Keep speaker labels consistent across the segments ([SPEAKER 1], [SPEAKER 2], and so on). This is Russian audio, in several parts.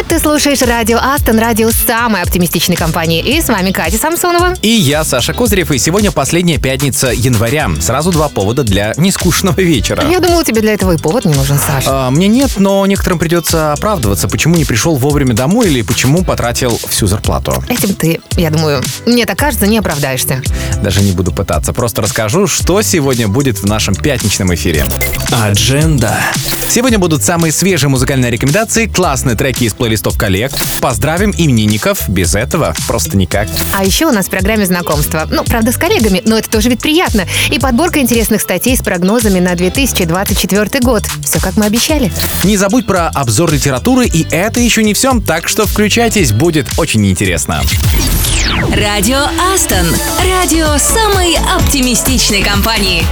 [SPEAKER 1] Привет, ты слушаешь радио Астон, радио самой оптимистичной компании. И с вами Катя Самсонова.
[SPEAKER 2] И я, Саша Козырев, и сегодня последняя пятница января. Сразу два повода для нескучного вечера.
[SPEAKER 1] Я думала, тебе для этого и повод не нужен, Саша.
[SPEAKER 2] А, мне нет, но некоторым придется оправдываться, почему не пришел вовремя домой или почему потратил всю зарплату.
[SPEAKER 1] Этим ты, я думаю, мне так кажется, не оправдаешься.
[SPEAKER 2] Даже не буду пытаться, просто расскажу, что сегодня будет в нашем пятничном эфире.
[SPEAKER 3] Адженда.
[SPEAKER 2] Сегодня будут самые свежие музыкальные рекомендации, классные треки из плейлистов коллег. Поздравим именинников, без этого просто никак.
[SPEAKER 1] А еще у нас в программе знакомства. Ну, правда, с коллегами, но это тоже ведь приятно. И подборка интересных статей с прогнозами на 2024 год. Все как мы обещали.
[SPEAKER 2] Не забудь про обзор литературы, и это еще не все, так что включайтесь, будет очень интересно.
[SPEAKER 4] Радио Астон. Радио самой оптимистичной компании.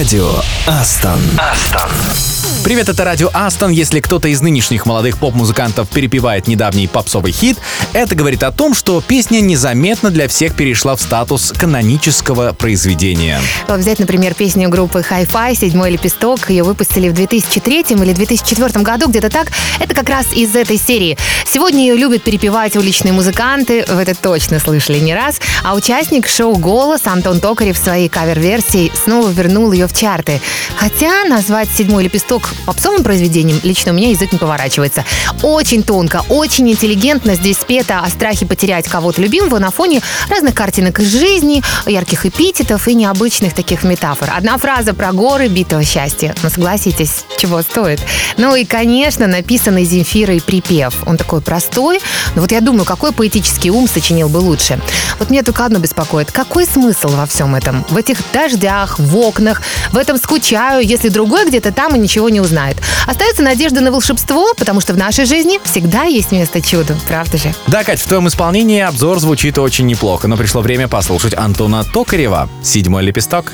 [SPEAKER 3] Радио Астон. Астон.
[SPEAKER 2] Привет, это радио Астон. Если кто-то из нынешних молодых поп-музыкантов перепевает недавний попсовый хит, это говорит о том, что песня незаметно для всех перешла в статус канонического произведения.
[SPEAKER 1] Взять, например, песню группы Hi-Fi «Седьмой лепесток». Ее выпустили в 2003 или 2004 году, где-то так. Это как раз из этой серии. Сегодня ее любят перепевать уличные музыканты, вы это точно слышали не раз. А участник шоу «Голос» Антон Токарев в своей кавер-версии снова вернул ее в чарты. Хотя назвать «Седьмой лепесток» попсовым произведением лично у меня язык не поворачивается. Очень тонко, очень интеллигентно здесь спето о страхе потерять кого-то любимого на фоне разных картинок из жизни, ярких эпитетов и необычных таких метафор. Одна фраза про горы битого счастья. Но согласитесь, чего стоит. Ну и, конечно, написанный Земфирой припев. Он такой простой, но вот я думаю, какой поэтический ум сочинил бы лучше. Вот меня только одно беспокоит. Какой смысл во всем этом? В этих дождях, в окнах, в этом скучаю, если другой где-то там и ничего не узнает. Остается надежда на волшебство, потому что в нашей жизни всегда есть место чуду, правда же?
[SPEAKER 2] Да, Кать, в твоем исполнении обзор звучит очень неплохо, но пришло время послушать Антона Токарева «Седьмой лепесток».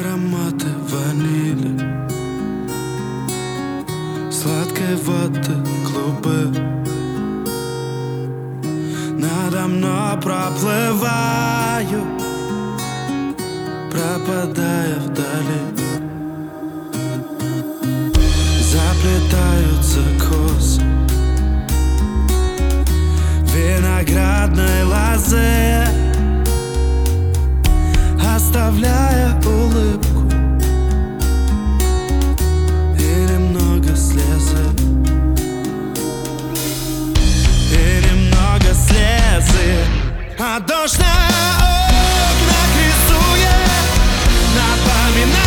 [SPEAKER 5] Ароматы ванили Сладкой воды клубы Надо мной проплываю Пропадая вдали Заплетаются косы Виноградной лозы Оставляя улыбку. И немного слезы. И немного слезы. А дождь на окнах рисует Напоминает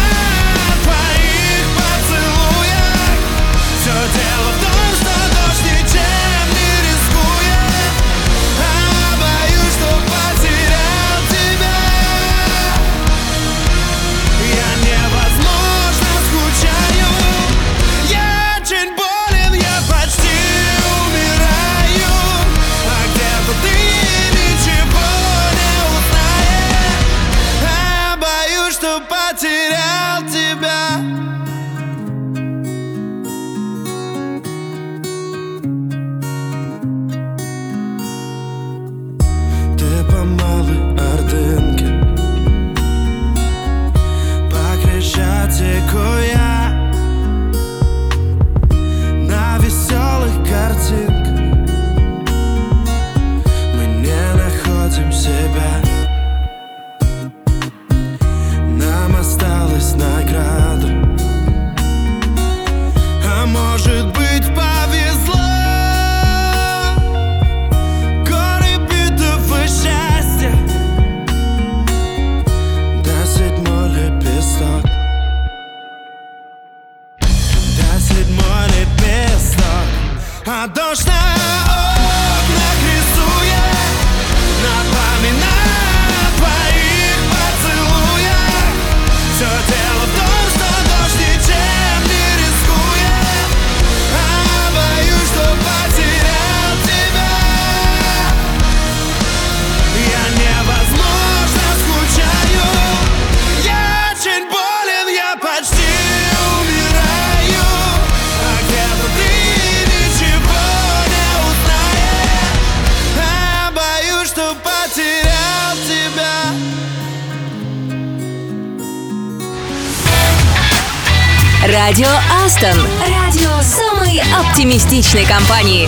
[SPEAKER 6] оптимистичной компании.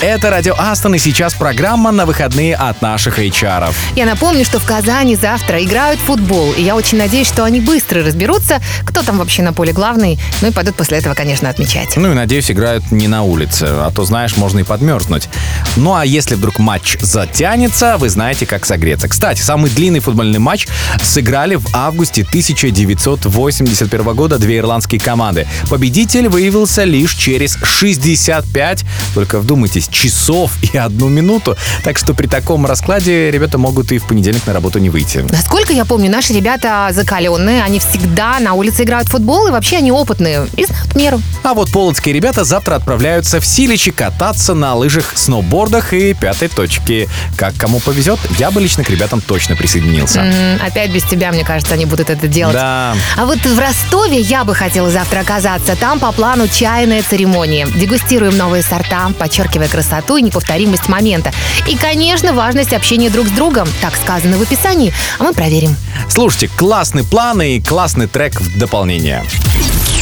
[SPEAKER 2] Это радио Астон и сейчас программа на выходные от наших HR.
[SPEAKER 1] Я напомню, что в Казани завтра играют в футбол, и я очень надеюсь, что они быстро разберутся, кто там вообще на поле главный, ну и пойдут после этого, конечно, отмечать.
[SPEAKER 2] Ну и, надеюсь, играют не на улице, а то, знаешь, можно и подмерзнуть. Ну а если вдруг матч затянется, вы знаете, как согреться. Кстати, самый длинный футбольный матч сыграли в августе 1981 года две ирландские команды. Победитель выявился лишь через 65, только вдумайтесь, часов и одну минуту. Так что при таком раскладе ребята могут и в понедельник на работу не выйти.
[SPEAKER 1] Насколько я помню, наши ребята закаленные, они всегда на улице играют в футбол, и вообще они опытные и знают меру.
[SPEAKER 2] А вот полоцкие ребята завтра отправляются в Силичи кататься на лыжах, сноубордах и пятой точке. Как кому повезет, я бы лично к ребятам точно присоединился.
[SPEAKER 1] М, Опять без тебя, мне кажется, они будут это делать.
[SPEAKER 2] Да.
[SPEAKER 1] А вот в Ростове я бы хотела завтра оказаться. Там по плану чайная церемония. Дегустируем новые сорта, подчеркивая красоту и неповторимость момента. И, конечно, важность общения друг с другом. Так сказано в описании, а мы проверим.
[SPEAKER 2] Слушайте, классный план и классный трек в дополнение.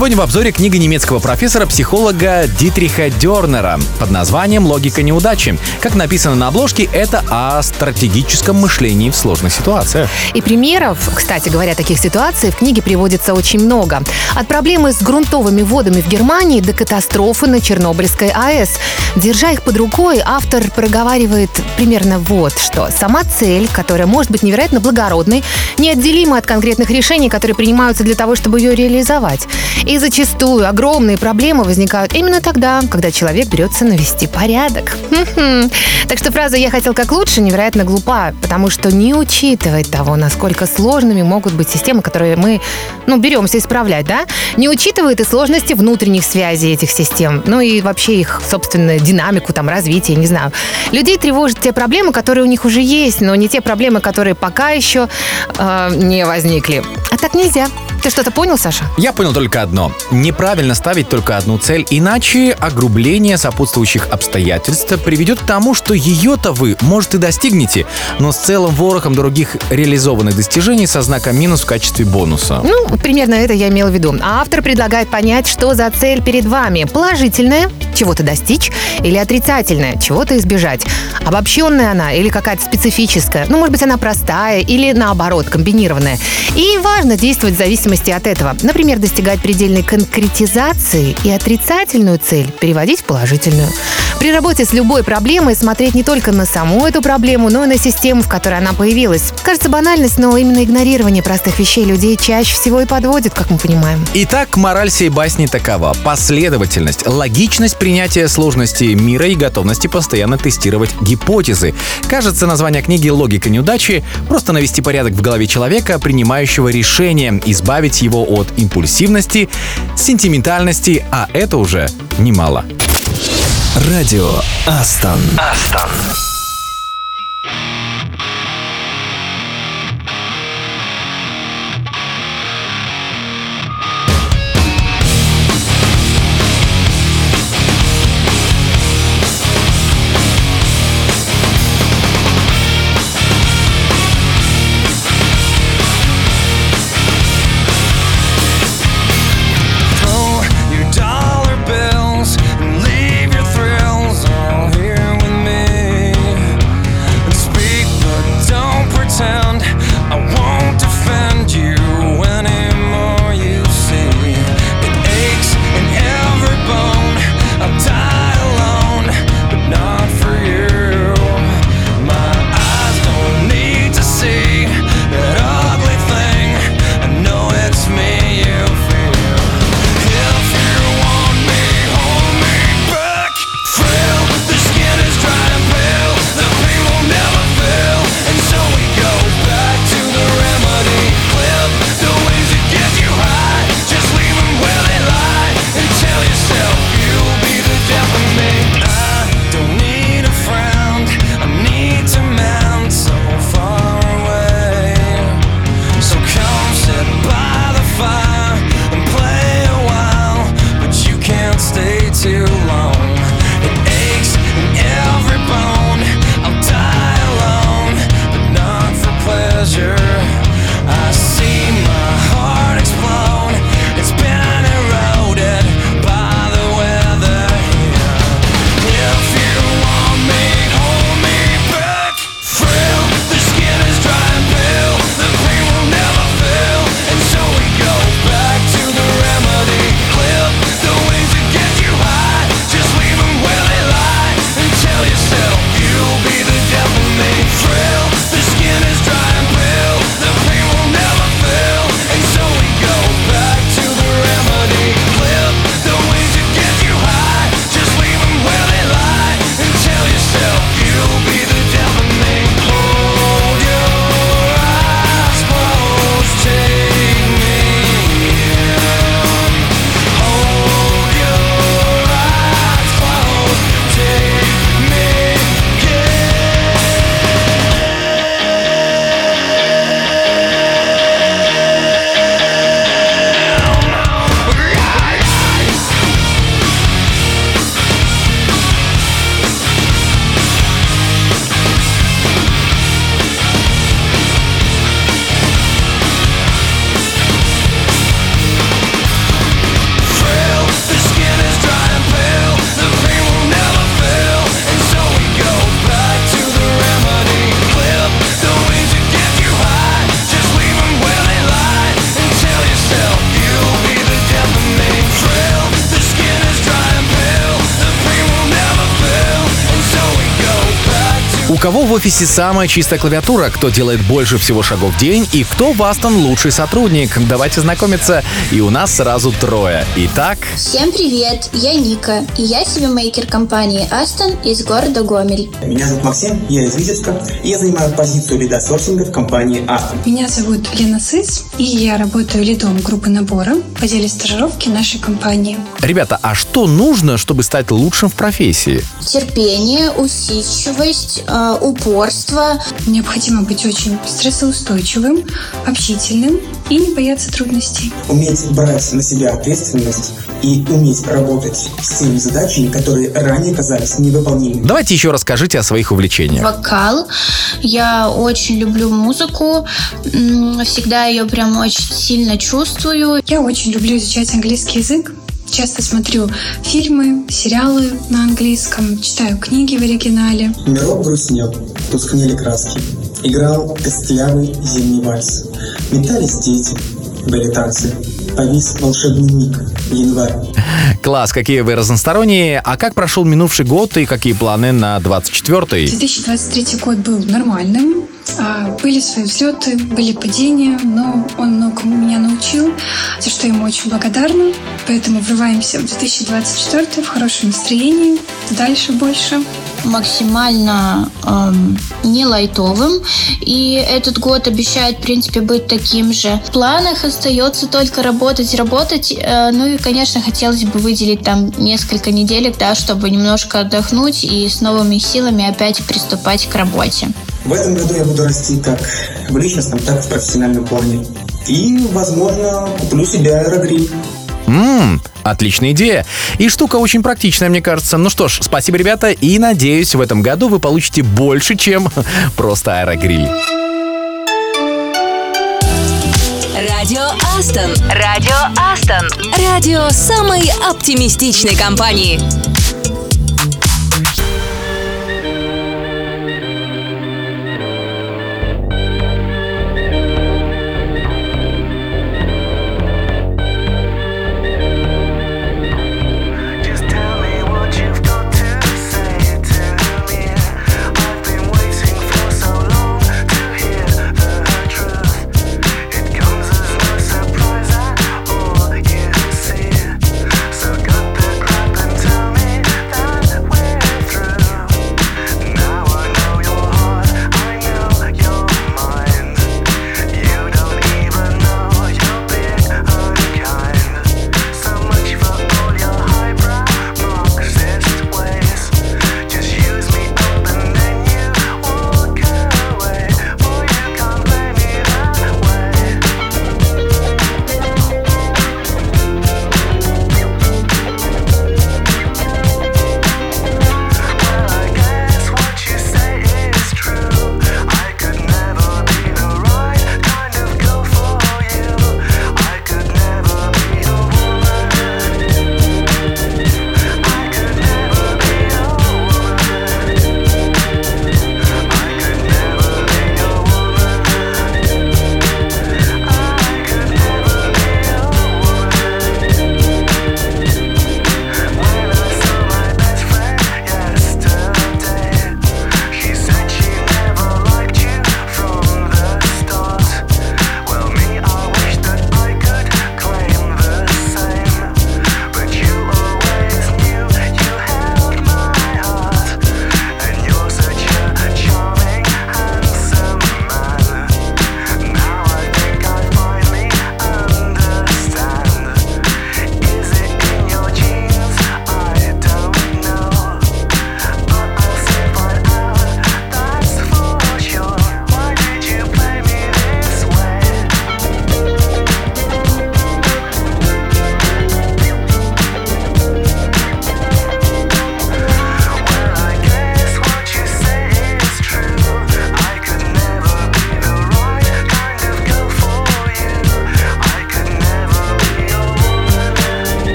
[SPEAKER 2] Сегодня в обзоре книга немецкого профессора-психолога Дитриха Дернера под названием «Логика неудачи». Как написано на обложке, это о стратегическом мышлении в сложных ситуациях.
[SPEAKER 1] И примеров, кстати говоря, таких ситуаций в книге приводится очень много. От проблемы с грунтовыми водами в Германии до катастрофы на Чернобыльской АЭС. Держа их под рукой, автор проговаривает примерно вот что. Сама цель, которая может быть невероятно благородной, неотделима от конкретных решений, которые принимаются для того, чтобы ее реализовать. И зачастую огромные проблемы возникают именно тогда, когда человек берется навести порядок. Так что фраза «я хотел как лучше» невероятно глупа, потому что не учитывает того, насколько сложными могут быть системы, которые мы, ну, беремся исправлять, да? Не учитывает и сложности внутренних связей этих систем, ну и вообще их, собственно, динамику, там, развития, не знаю. Людей тревожат те проблемы, которые у них уже есть, но не те проблемы, которые пока еще э, не возникли. А так нельзя. Ты что-то понял, Саша?
[SPEAKER 2] Я понял только одно. Неправильно ставить только одну цель, иначе огрубление сопутствующих обстоятельств приведет к тому, что ее-то вы, может, и достигнете, но с целым ворохом других реализованных достижений со знаком минус в качестве бонуса.
[SPEAKER 1] Ну, примерно это я имела в виду. Автор предлагает понять, что за цель перед вами. Положительная, чего-то достичь, или отрицательная, чего-то избежать. Обобщенная она или какая-то специфическая. Ну, может быть, она простая или, наоборот, комбинированная. И важно действовать в зависимости от этого. Например, достигать предельной конкретизации и отрицательную цель переводить в положительную. При работе с любой проблемой смотреть не только на саму эту проблему, но и на систему, в которой она появилась. Кажется банальность, но именно игнорирование простых вещей людей чаще всего и подводит, как мы понимаем.
[SPEAKER 2] Итак, мораль всей басни такова. Последовательность, логичность принятия сложности мира и готовности постоянно тестировать гипотезы. Кажется, название книги «Логика неудачи» просто навести порядок в голове человека, принимающего решение, избавить его от импульсивности, сентиментальности, а это уже немало.
[SPEAKER 3] Радио Астон.
[SPEAKER 7] Астон.
[SPEAKER 2] Офисе самая чистая клавиатура, кто делает больше всего шагов в день и кто в Астон лучший сотрудник? Давайте знакомиться. И у нас сразу трое. Итак,
[SPEAKER 8] Всем привет, я Ника, и я себе мейкер компании Астон из города Гомель.
[SPEAKER 9] Меня зовут Максим, я из Витебска, и я занимаю позицию лида сорсинга в компании Астон.
[SPEAKER 10] Меня зовут Лена Сыс, и я работаю лидом группы набора в отделе стажировки нашей компании.
[SPEAKER 2] ребята, а что нужно, чтобы стать лучшим в профессии?
[SPEAKER 8] Терпение, усидчивость, э, упорство.
[SPEAKER 10] Необходимо быть очень стрессоустойчивым, общительным и не бояться трудностей.
[SPEAKER 9] Уметь брать на себя ответственность и уметь работать с теми задачами, которые ранее казались невыполнимыми.
[SPEAKER 2] Давайте еще расскажите о своих увлечениях.
[SPEAKER 8] Вокал. Я очень люблю музыку. Всегда ее прям очень сильно чувствую.
[SPEAKER 10] Я очень люблю изучать английский язык. Часто смотрю фильмы, сериалы на английском, читаю книги в оригинале.
[SPEAKER 9] Мирок грустнел, тускнели краски. Играл костлявый зимний вальс. Метались дети, были танцы. повис волшебный миг – январь.
[SPEAKER 2] Класс, какие вы разносторонние. А как прошел минувший год и какие планы на 24-й?
[SPEAKER 10] 2023 год был нормальным. А, Были свои взлеты, были падения, но он многому меня научил, за что ему очень благодарна. Поэтому врываемся в 2024 в хорошем настроении, дальше больше.
[SPEAKER 8] Максимально эм, не лайтовым. И этот год обещает, в принципе, быть таким же. В планах остается только работать, работать. Э, ну и, конечно, хотелось бы выделить там несколько неделек, да, чтобы немножко отдохнуть и с новыми силами опять приступать к работе.
[SPEAKER 9] В этом году я буду расти как в личностном, так и в профессиональном плане. И, возможно, куплю себе аэрогриль.
[SPEAKER 2] Ммм, отличная идея. И штука очень практичная, мне кажется. Ну что ж, спасибо, ребята, и надеюсь, в этом году вы получите больше, чем просто аэрогриль.
[SPEAKER 11] Радио Астон. Радио Астон. Радио самой оптимистичной компании.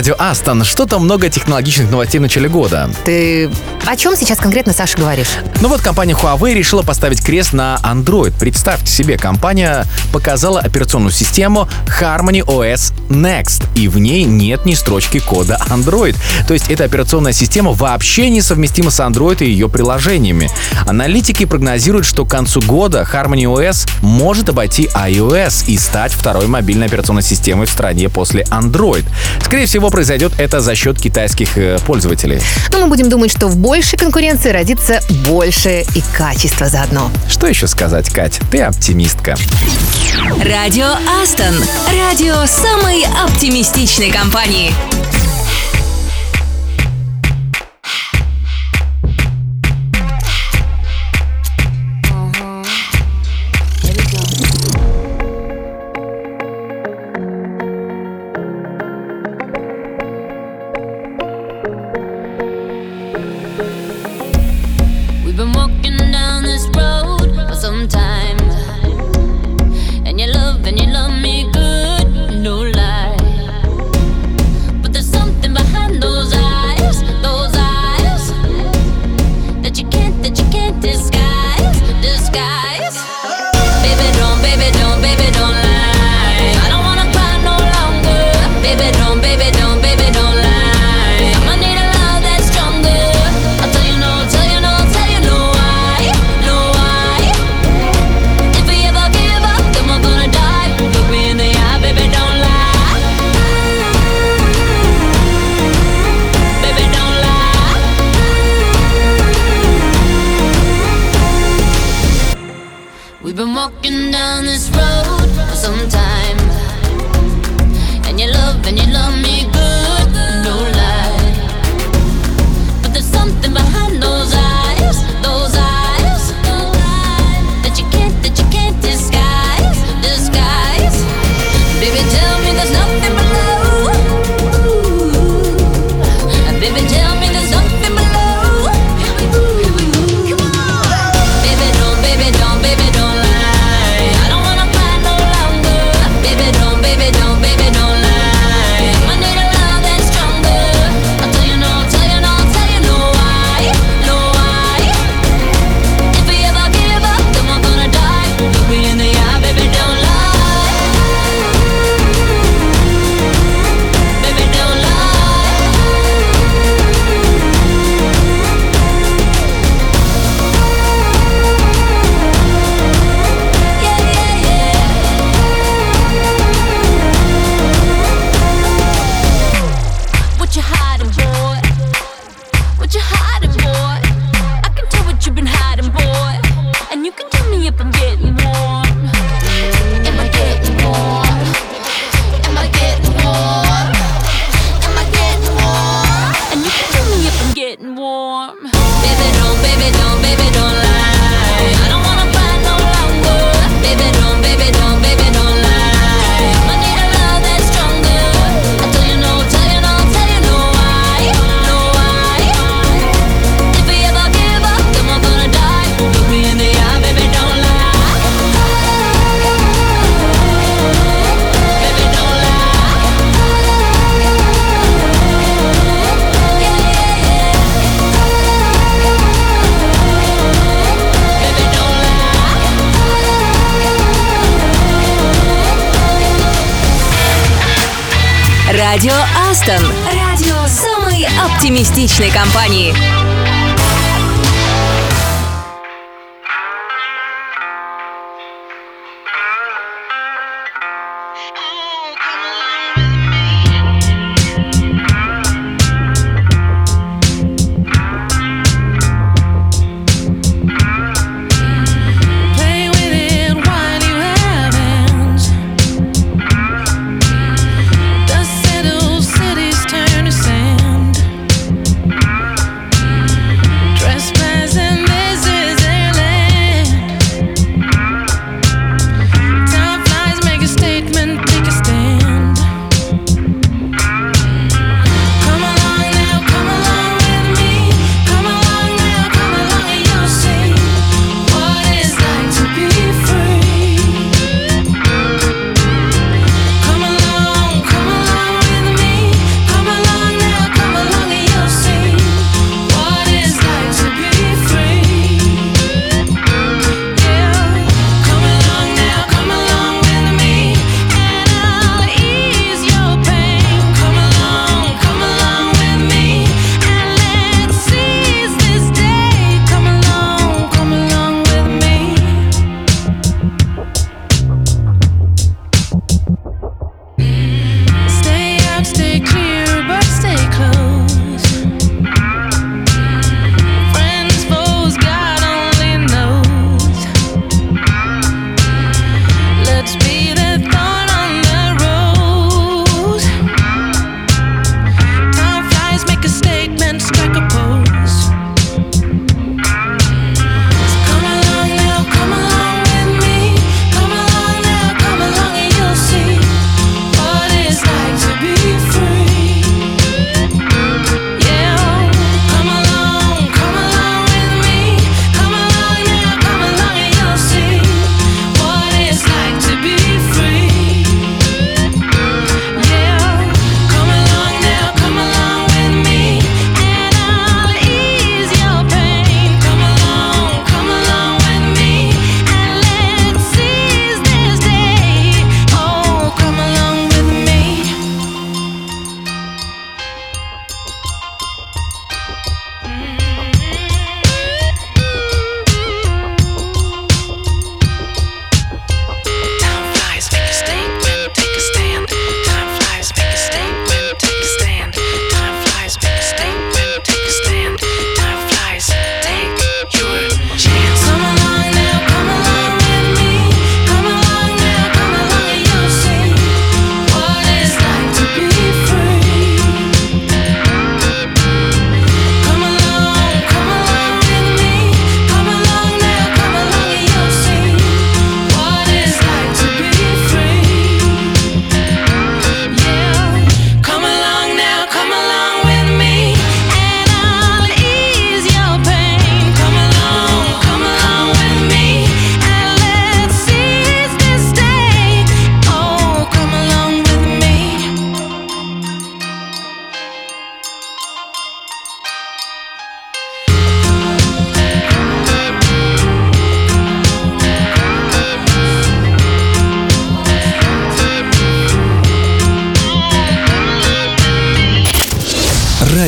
[SPEAKER 2] радио Астон. Что-то много технологичных новостей в начале года.
[SPEAKER 1] Ты о чем сейчас конкретно, Саша, говоришь?
[SPEAKER 2] Ну вот компания Huawei решила поставить крест на Android. Представьте себе, компания показала операционную систему Harmony OS Next, и в ней нет ни строчки кода Android. То есть эта операционная система вообще не совместима с Android и ее приложениями. Аналитики прогнозируют, что к концу года Harmony OS может обойти iOS и стать второй мобильной операционной системой в стране после Android. Скорее всего, произойдет это за счет китайских э, пользователей.
[SPEAKER 1] Но мы будем думать, что в большей большей конкуренции родится больше и качество заодно.
[SPEAKER 2] Что еще сказать, Кать? Ты оптимистка.
[SPEAKER 6] Радио Астон. Радио самой оптимистичной компании.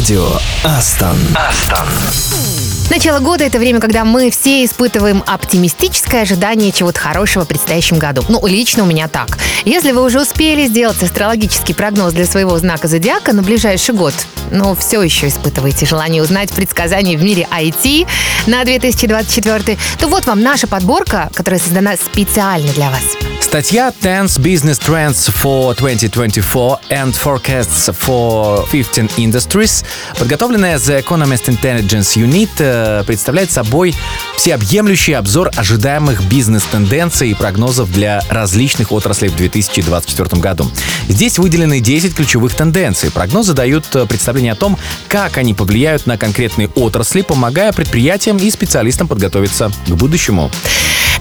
[SPEAKER 3] Радио Астон. Астон.
[SPEAKER 1] Начало года – это время, когда мы все испытываем оптимистическое ожидание чего-то хорошего в предстоящем году. Ну, лично у меня так. Если вы уже успели сделать астрологический прогноз для своего знака зодиака на ближайший год, но все еще испытываете желание узнать предсказания в мире IT на 2024, то вот вам наша подборка, которая создана специально для вас.
[SPEAKER 2] Статья 10 Business Trends for 2024 and Forecasts for 15 Industries, подготовленная The Economist Intelligence Unit, э, представляет собой всеобъемлющий обзор ожидаемых бизнес-тенденций и прогнозов для различных отраслей в 2024 году. Здесь выделены 10 ключевых тенденций. Прогнозы дают э, представление о том, как они повлияют на конкретные отрасли, помогая предприятиям и специалистам подготовиться к будущему.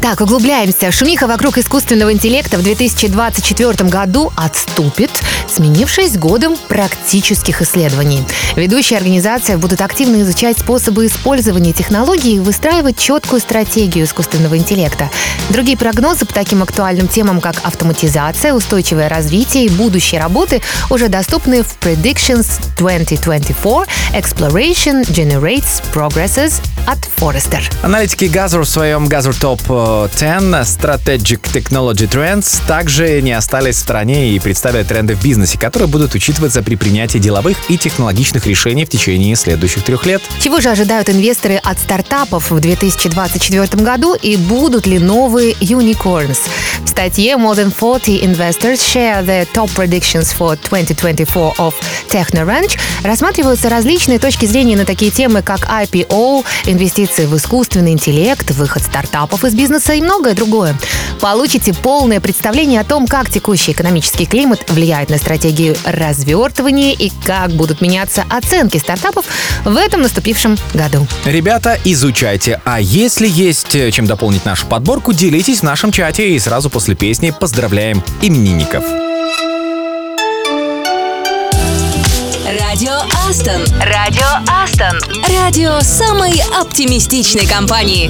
[SPEAKER 1] Так, углубляемся. Шумиха вокруг искусственного интеллекта в 2024 году отступит, сменившись годом практических исследований. Ведущие организации будут активно изучать способы использования технологий и выстраивать четкую стратегию искусственного интеллекта. Другие прогнозы по таким актуальным темам, как автоматизация, устойчивое развитие и будущее работы уже доступны в Predictions 2024 Exploration Generates Progress от Forrester.
[SPEAKER 2] Аналитики Gartner в своем Gartner Top 10 Strategic Technology Trends также не остались в стороне и представили тренды в бизнесе, которые будут учитываться при принятии деловых и технологичных решений в течение следующих трех лет.
[SPEAKER 1] Чего же ожидают инвесторы от стартапов в 2024 году и будут ли новые unicorns? В статье More than 40 investors share the top predictions for 2024 of TechnoRanch рассматриваются различные точки зрения на такие темы, как IPO, инвестиции в искусственный интеллект, выход стартапов из бизнеса и многое другое. Получите полное представление о том, как текущий экономический климат влияет на стратегию развертывания и как будут меняться оценки стартапов в этом наступившем году.
[SPEAKER 2] Ребята, изучайте. А если есть э, чем дополнить нашу подборку, делитесь в нашем чате и сразу после песни поздравляем именинников.
[SPEAKER 6] Радио Астон. Радио Астон. Радио самой оптимистичной компании.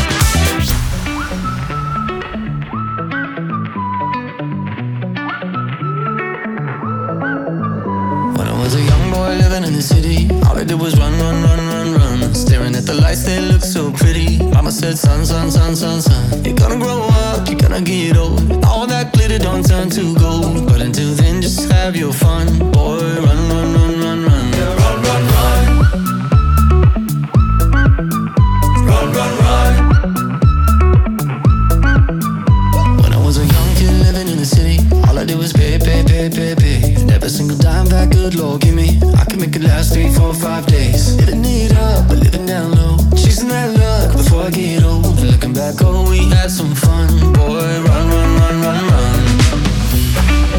[SPEAKER 12] All I did was pay, pay, pay, pay, pay. And every single dime that good Lord give me, I can make it last three, four, five days. Living it up, but living down low. Chasing that luck before I get old. And looking back, oh, we had some fun. Boy, run, run, run, run, run.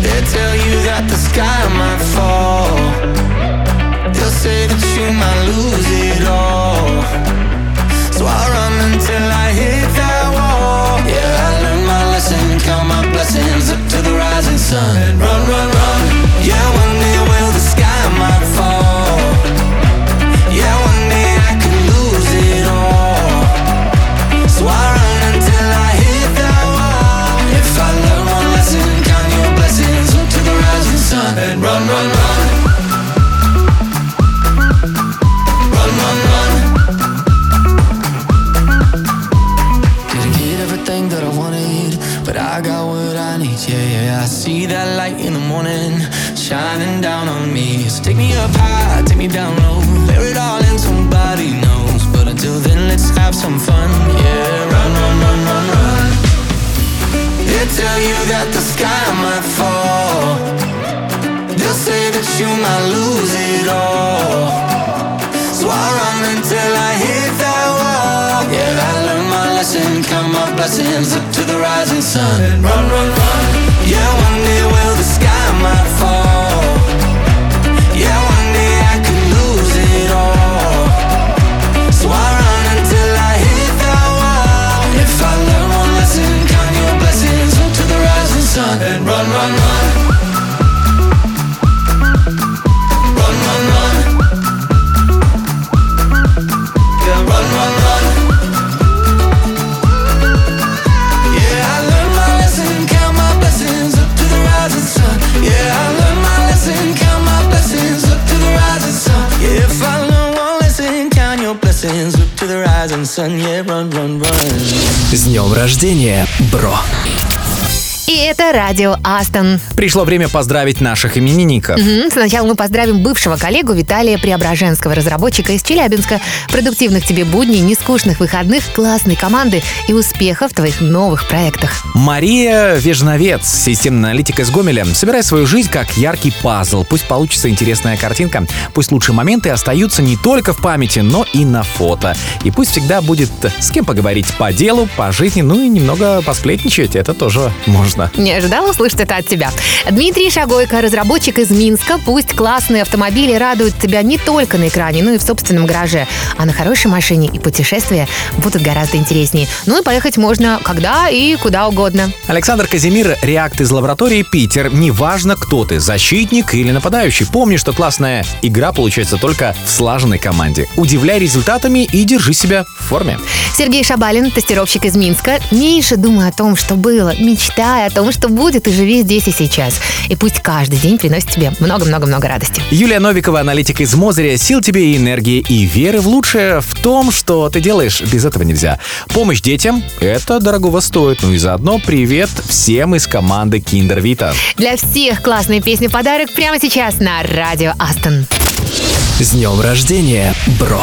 [SPEAKER 12] They tell you that the sky might fall. They'll say that you might lose it all. Sun. Blessings up to the rising sun. And run, run, run. Yeah, one day
[SPEAKER 3] днем рождения, бро!
[SPEAKER 1] Это радио Астон.
[SPEAKER 2] Пришло время поздравить наших именинников.
[SPEAKER 1] Мгм. Сначала мы поздравим бывшего коллегу Виталия Преображенского, разработчика из Челябинска. Продуктивных тебе будней, нескучных выходных, классной команды и успехов в твоих новых проектах.
[SPEAKER 2] Мария Вежновец, системный аналитик из Гомеля. Собирай свою жизнь как яркий пазл. Пусть получится интересная картинка. Пусть лучшие моменты остаются не только в памяти, но и на фото. И пусть всегда будет с кем поговорить по делу, по жизни, ну и немного посплетничать. Это тоже можно.
[SPEAKER 1] Не ожидала услышать это от тебя. Дмитрий Шагойко, разработчик из Минска. Пусть классные автомобили радуют тебя не только на экране, но и в собственном гараже. А на хорошей машине и путешествия будут гораздо интереснее. Ну и поехать можно когда и куда угодно.
[SPEAKER 2] Александр Казимир, реакт из лаборатории Питер. Неважно, кто ты, защитник или нападающий. Помни, что классная игра получается только в слаженной команде. Удивляй результатами и держи себя в форме.
[SPEAKER 1] Сергей Шабалин, тестировщик из Минска. Меньше думай о том, что было. Мечтай о том, что будет, и живи здесь и сейчас. И пусть каждый день приносит тебе много-много-много радости.
[SPEAKER 2] Юлия Новикова, аналитик из Мозыря. Сил тебе и энергии, и веры в лучшее в том, что ты делаешь. Без этого нельзя. Помощь детям – это дорогого стоит. Ну и заодно привет всем из команды Kinder Vita.
[SPEAKER 1] Для всех классная песня в подарок прямо сейчас на радио Астон.
[SPEAKER 3] С днем рождения, бро!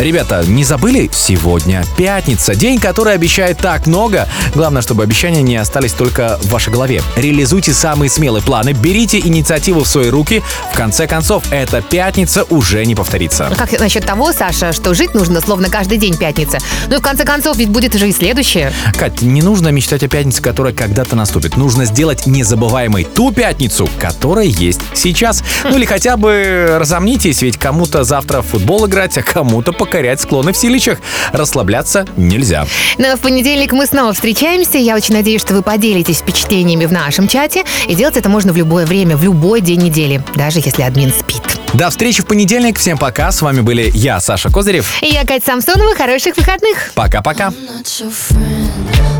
[SPEAKER 2] Ребята, не забыли? Сегодня пятница. День, который обещает так много. Главное, чтобы обещания не остались только в вашей голове. Реализуйте самые смелые планы, берите инициативу в свои руки. В конце концов, эта пятница уже не повторится.
[SPEAKER 1] Как насчет того, Саша, что жить нужно словно каждый день пятница? Ну и в конце концов, ведь будет же и следующее.
[SPEAKER 2] Кать, не нужно мечтать о пятнице, которая когда-то наступит. Нужно сделать незабываемой ту пятницу, которая есть сейчас. Ну или хотя бы разомнитесь, ведь кому-то завтра в футбол играть, а кому-то покорять склоны в силищах. Расслабляться нельзя.
[SPEAKER 1] Ну а в понедельник мы снова встречаемся. Я очень надеюсь, что вы поделитесь впечатлениями в нашем чате. И делать это можно в любое время, в любой день недели, даже если админ спит.
[SPEAKER 2] До встречи в понедельник. Всем пока. С вами были я, Саша Козырев.
[SPEAKER 1] И я, Катя Самсонова. Хороших выходных.
[SPEAKER 2] Пока-пока.
[SPEAKER 13] not your friend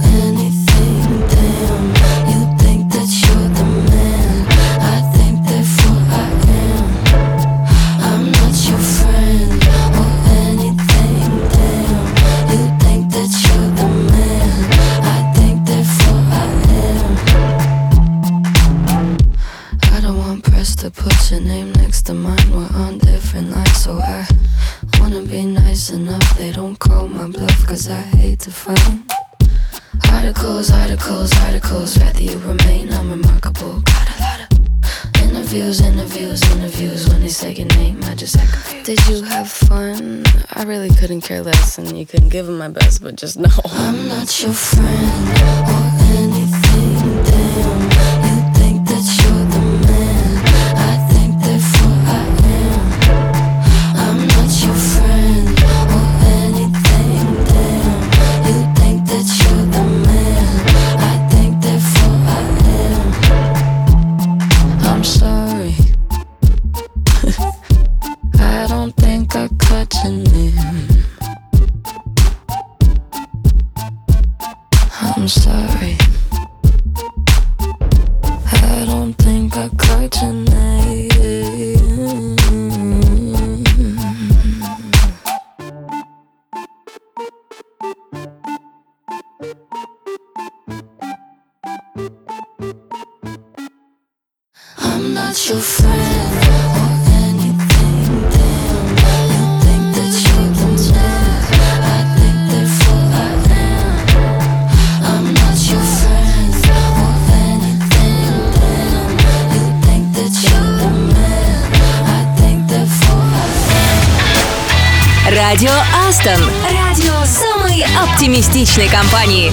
[SPEAKER 13] put your name next to mine. We're on different lines, so I wanna be nice enough. They don't call my bluff, cause I hate to fight. Articles, articles, articles. Rather you remain unremarkable. Got a lot of interviews, interviews, interviews. When they say your name, I just act confused. Did you have fun? I really couldn't care less, and you couldn't give it my best, but just know I'm not your friend or anything. Damn,
[SPEAKER 6] компании.